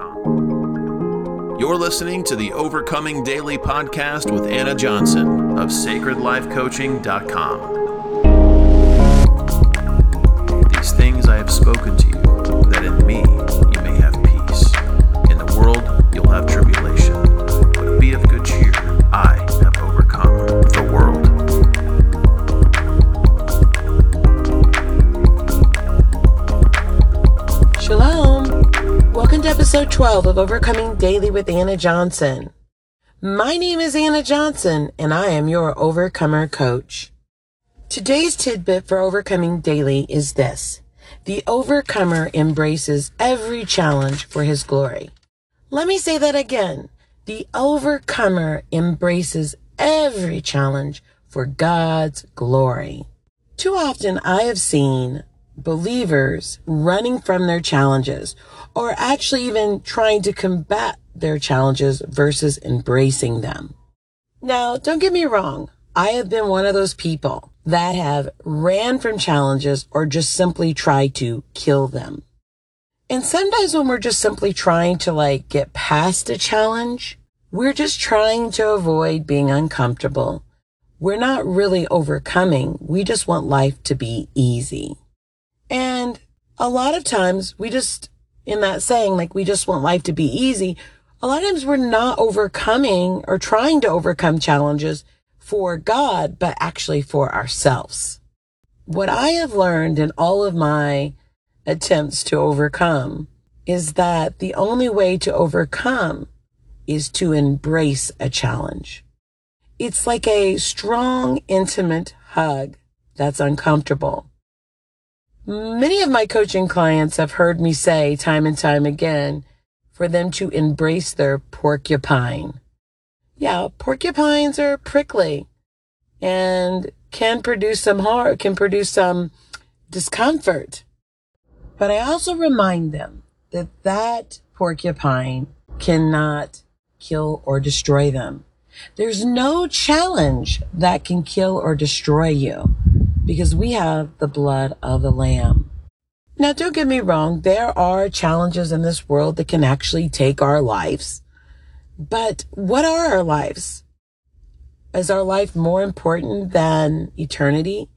overcome. You're listening to the Overcoming Daily podcast with Anna Johnson of sacredlifecoaching.com. These things I have spoken to you, that in me you may have peace. In the world you'll have tribulation, 12 of Overcoming Daily with Anna Johnson. My name is Anna Johnson and I am your Overcomer Coach. Today's tidbit for Overcoming Daily is this. The Overcomer embraces every challenge for his glory. Let me say that again. The Overcomer embraces every challenge for God's glory. Too often I have seen believers running from their challenges or actually even trying to combat their challenges versus embracing them. Now, don't get me wrong. I have been one of those people that have ran from challenges or just simply tried to kill them. And sometimes when we're just simply trying to like get past a challenge, we're just trying to avoid being uncomfortable. We're not really overcoming. We just want life to be easy. And a lot of times we just, in that saying, like we just want life to be easy. A lot of times we're not overcoming or trying to overcome challenges for God, but actually for ourselves. What I have learned in all of my attempts to overcome is that the only way to overcome is to embrace a challenge. It's like a strong, intimate hug that's uncomfortable. Many of my coaching clients have heard me say time and time again for them to embrace their porcupine. Yeah, porcupines are prickly and can produce some harm, can produce some discomfort. But I also remind them that that porcupine cannot kill or destroy them. There's no challenge that can kill or destroy you because we have the blood of the lamb. Now, don't get me wrong. There are challenges in this world that can actually take our lives. But what are our lives? Is our life more important than eternity?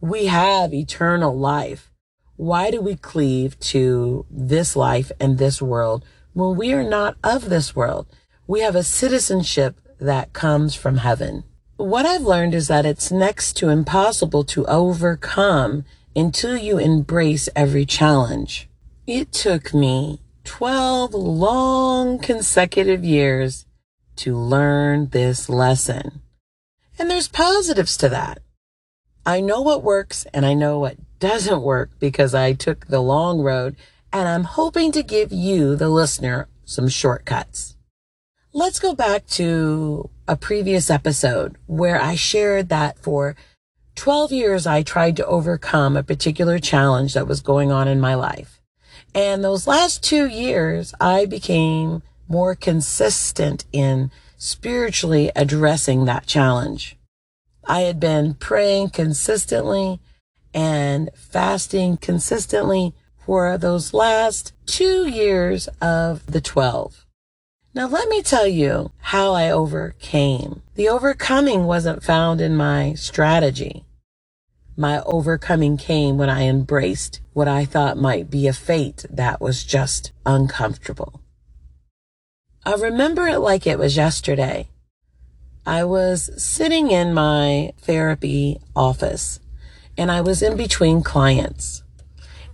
We have eternal life. Why do we cleave to this life and this world when we are not of this world? We have a citizenship that comes from heaven. What I've learned is that it's next to impossible to overcome until you embrace every challenge. It took me 12 long consecutive years to learn this lesson. And there's positives to that. I know what works and I know what doesn't work because I took the long road and I'm hoping to give you, the listener, some shortcuts. Let's go back to a previous episode where I shared that for 12 years I tried to overcome a particular challenge that was going on in my life. And those last two years I became more consistent in spiritually addressing that challenge. I had been praying consistently and fasting consistently for those last two years of the 12. Now let me tell you how I overcame. The overcoming wasn't found in my strategy. My overcoming came when I embraced what I thought might be a fate that was just uncomfortable. I remember it like it was yesterday. I was sitting in my therapy office and I was in between clients.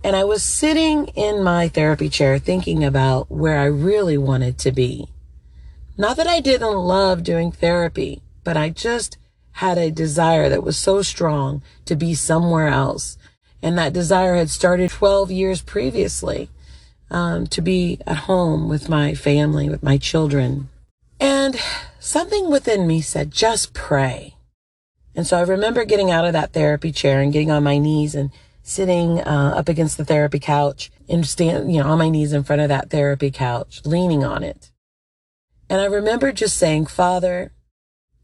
And I was sitting in my therapy chair thinking about where I really wanted to be. Not that I didn't love doing therapy, but I just had a desire that was so strong to be somewhere else. And that desire had started 12 years previously, um, to be at home with my family, with my children. And something within me said, just pray. And so I remember getting out of that therapy chair and getting on my knees and sitting uh, up against the therapy couch and stand, you know, on my knees in front of that therapy couch, leaning on it. And I remember just saying, Father,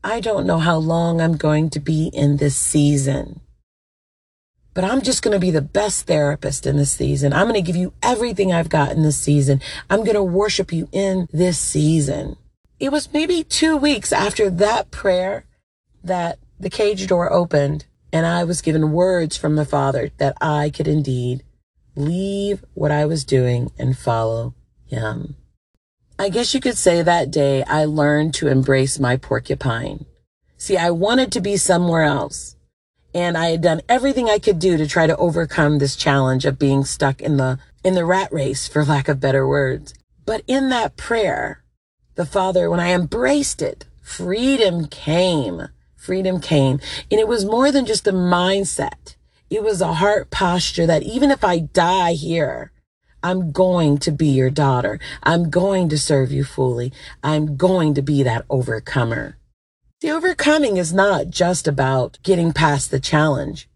I don't know how long I'm going to be in this season, but I'm just going to be the best therapist in this season. I'm going to give you everything I've got in this season. I'm going to worship you in this season. It was maybe two weeks after that prayer that the cage door opened and I was given words from the Father that I could indeed leave what I was doing and follow him. I guess you could say that day I learned to embrace my porcupine. See, I wanted to be somewhere else and I had done everything I could do to try to overcome this challenge of being stuck in the, in the rat race, for lack of better words. But in that prayer, the Father, when I embraced it, freedom came. Freedom came. And it was more than just a mindset. It was a heart posture that even if I die here, I'm going to be your daughter. I'm going to serve you fully. I'm going to be that overcomer. The overcoming is not just about getting past the challenge.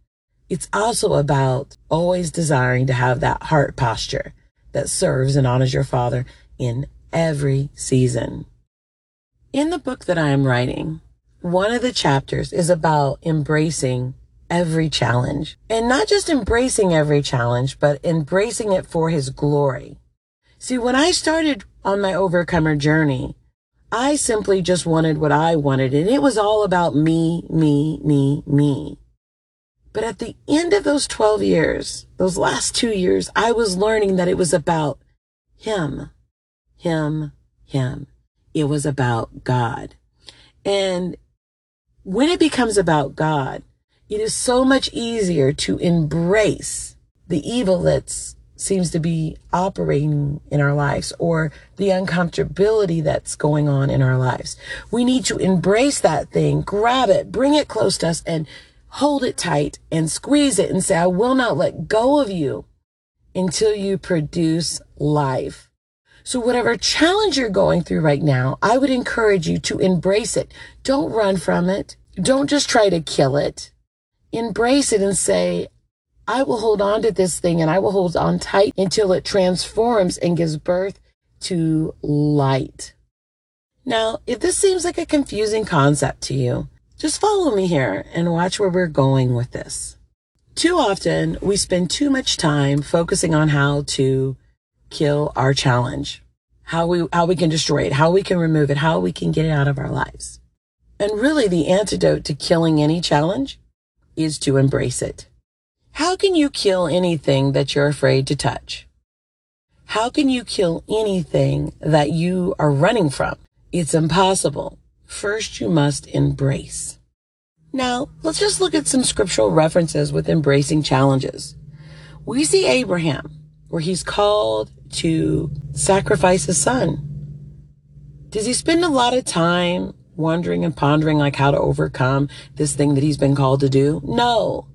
It's also about always desiring to have that heart posture that serves and honors your father in every season. In the book that I am writing, one of the chapters is about embracing every challenge and not just embracing every challenge, but embracing it for his glory. See, when I started on my overcomer journey, I simply just wanted what I wanted and it was all about me, me, me, me. But at the end of those 12 years, those last two years, I was learning that it was about him, him, him. It was about God. And when it becomes about God, it is so much easier to embrace the evil that seems to be operating in our lives or the uncomfortability that's going on in our lives. We need to embrace that thing, grab it, bring it close to us and hold it tight and squeeze it and say, I will not let go of you until you produce life. So whatever challenge you're going through right now, I would encourage you to embrace it. Don't run from it. Don't just try to kill it. Embrace it and say, I will hold on to this thing and I will hold on tight until it transforms and gives birth to light. Now, if this seems like a confusing concept to you, just follow me here and watch where we're going with this. Too often we spend too much time focusing on how to kill our challenge, how we, how we can destroy it, how we can remove it, how we can get it out of our lives. And really the antidote to killing any challenge is to embrace it. How can you kill anything that you're afraid to touch? How can you kill anything that you are running from? It's impossible. First, you must embrace. Now, let's just look at some scriptural references with embracing challenges. We see Abraham, where he's called to sacrifice his son. Does he spend a lot of time wondering and pondering like how to overcome this thing that he's been called to do? No.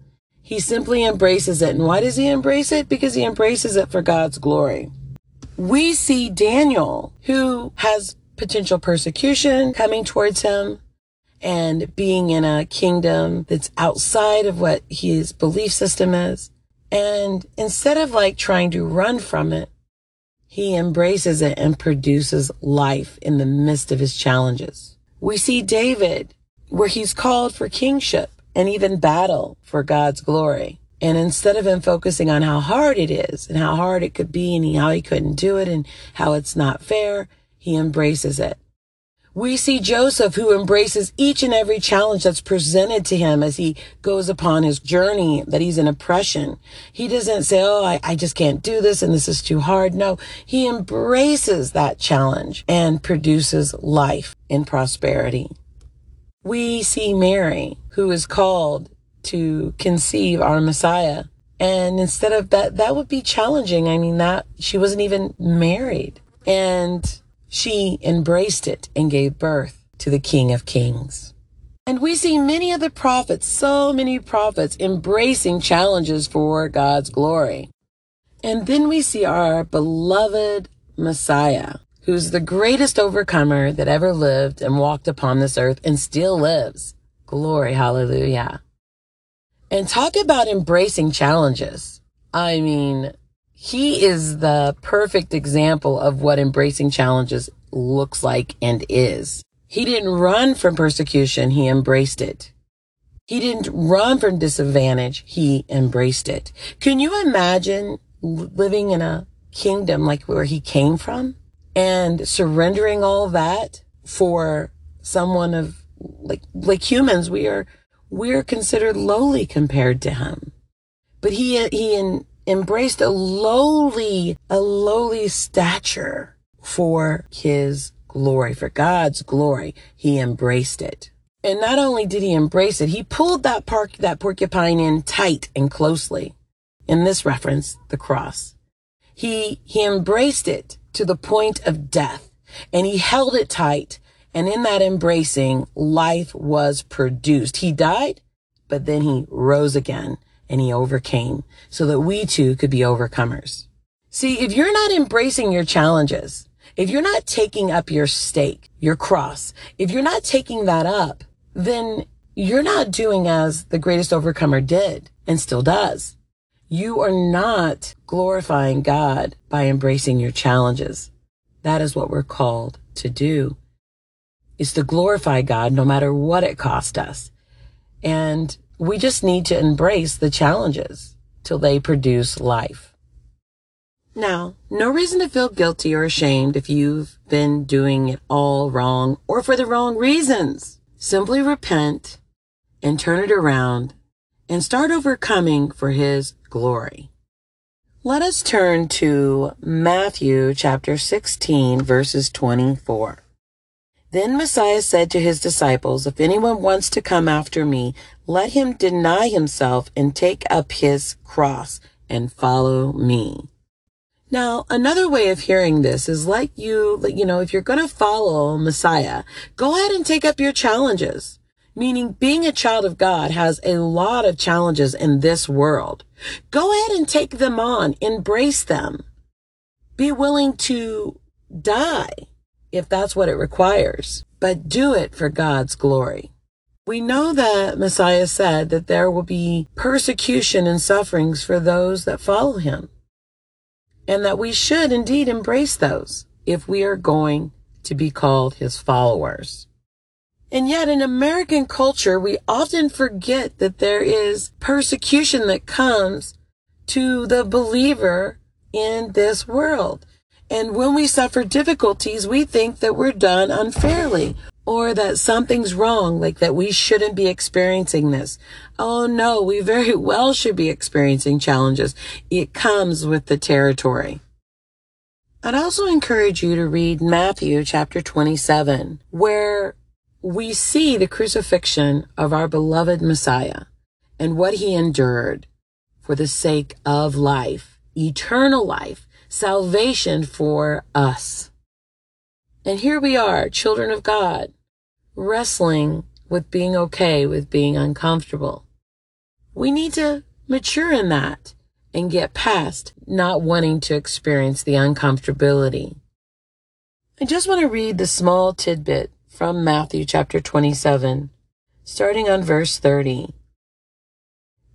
He simply embraces it. And why does he embrace it? Because he embraces it for God's glory. We see Daniel, who has potential persecution coming towards him and being in a kingdom that's outside of what his belief system is. And instead of like trying to run from it, he embraces it and produces life in the midst of his challenges. We see David, where he's called for kingship and even battle for God's glory. And instead of him focusing on how hard it is and how hard it could be and how he couldn't do it and how it's not fair, he embraces it. We see Joseph who embraces each and every challenge that's presented to him as he goes upon his journey that he's in oppression. He doesn't say, Oh, I, I just can't do this and this is too hard. No, he embraces that challenge and produces life in prosperity we see Mary, who is called to conceive our Messiah. And instead of that, that would be challenging. I mean, that she wasn't even married and she embraced it and gave birth to the King of Kings. And we see many of the prophets, so many prophets embracing challenges for God's glory. And then we see our beloved Messiah, who's the greatest overcomer that ever lived and walked upon this earth and still lives. Glory, hallelujah. And talk about embracing challenges. I mean, he is the perfect example of what embracing challenges looks like and is. He didn't run from persecution. He embraced it. He didn't run from disadvantage. He embraced it. Can you imagine living in a kingdom like where he came from and surrendering all that for someone of like, like humans? We are, we're considered lowly compared to him, but he, he in, embraced a lowly, a lowly stature for his glory, for God's glory. He embraced it. And not only did he embrace it, he pulled that park, that porcupine in tight and closely. In this reference, the cross. He, he embraced it to the point of death and he held it tight. And in that embracing, life was produced. He died, but then he rose again and he overcame so that we too could be overcomers. See, if you're not embracing your challenges, if you're not taking up your stake, your cross, if you're not taking that up, then you're not doing as the greatest overcomer did and still does. You are not glorifying God by embracing your challenges. That is what we're called to do is to glorify God no matter what it cost us. And we just need to embrace the challenges till they produce life. Now, no reason to feel guilty or ashamed if you've been doing it all wrong or for the wrong reasons. Simply repent and turn it around and start overcoming for his glory. Let us turn to Matthew chapter 16 verses 24. Then Messiah said to his disciples, If anyone wants to come after me, let him deny himself and take up his cross and follow me. Now, another way of hearing this is like you, you know, if you're going to follow Messiah, go ahead and take up your challenges. Meaning being a child of God has a lot of challenges in this world. Go ahead and take them on. Embrace them. Be willing to die if that's what it requires, but do it for God's glory. We know that Messiah said that there will be persecution and sufferings for those that follow him and that we should indeed embrace those if we are going to be called his followers. And yet in American culture, we often forget that there is persecution that comes to the believer in this world. And when we suffer difficulties, we think that we're done unfairly or that something's wrong, like that we shouldn't be experiencing this. Oh no, we very well should be experiencing challenges. It comes with the territory. I'd also encourage you to read Matthew chapter 27, where we see the crucifixion of our beloved Messiah and what he endured for the sake of life, eternal life, salvation for us. And here we are, children of God, wrestling with being okay with being uncomfortable. We need to mature in that and get past not wanting to experience the uncomfortability. I just want to read the small tidbit from Matthew chapter 27, starting on verse 30.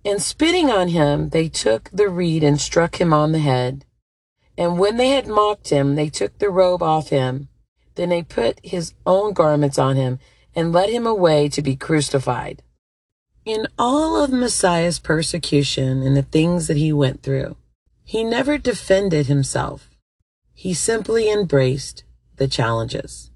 And spitting on him, they took the reed and struck him on the head. And when they had mocked him, they took the robe off him then they put his own garments on him and led him away to be crucified. In all of Messiah's persecution and the things that he went through, he never defended himself. He simply embraced the challenges.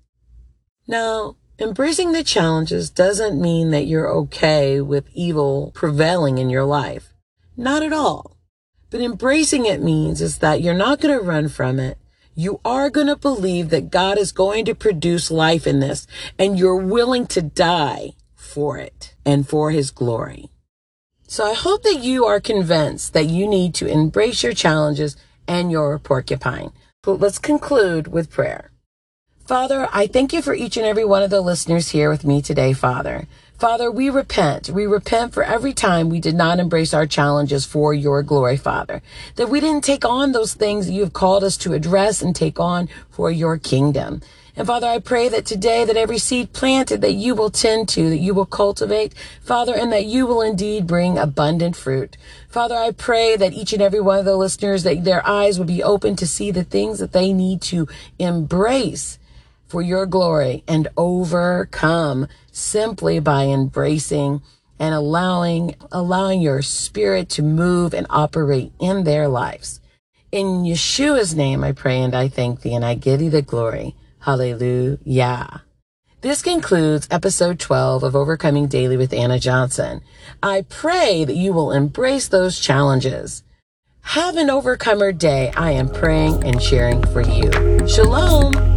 Now, embracing the challenges doesn't mean that you're okay with evil prevailing in your life. Not at all. But embracing it means is that you're not going to run from it you are going to believe that God is going to produce life in this and you're willing to die for it and for his glory. So I hope that you are convinced that you need to embrace your challenges and your porcupine. But let's conclude with prayer. Father, I thank you for each and every one of the listeners here with me today, Father. Father, we repent. We repent for every time we did not embrace our challenges for your glory, Father. That we didn't take on those things you have called us to address and take on for your kingdom. And Father, I pray that today that every seed planted that you will tend to, that you will cultivate, Father, and that you will indeed bring abundant fruit. Father, I pray that each and every one of the listeners, that their eyes will be open to see the things that they need to embrace for your glory and overcome simply by embracing and allowing, allowing your spirit to move and operate in their lives. In Yeshua's name, I pray and I thank thee and I give thee the glory. Hallelujah. This concludes episode 12 of Overcoming Daily with Anna Johnson. I pray that you will embrace those challenges. Have an overcomer day. I am praying and cheering for you. Shalom.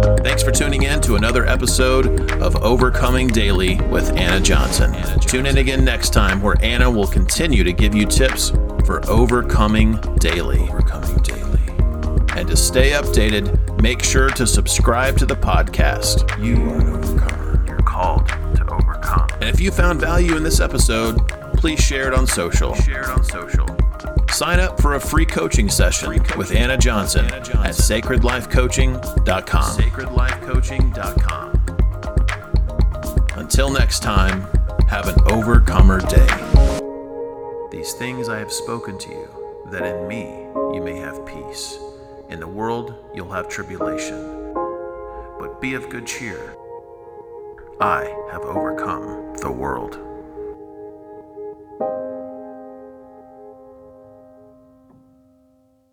Thanks for tuning in to another episode of Overcoming Daily with Anna Johnson. Tune in again next time where Anna will continue to give you tips for overcoming daily. Overcoming daily. And to stay updated, make sure to subscribe to the podcast. You are an overcomer. You're called to overcome. And if you found value in this episode, please share it on social. Share it on social. Sign up for a free coaching session with Anna Johnson, Anna Johnson at sacredlifecoaching.com. Sacredlifecoaching.com. Until next time, have an overcomer day. These things I have spoken to you, that in me you may have peace. In the world you'll have tribulation. But be of good cheer. I have overcome the world.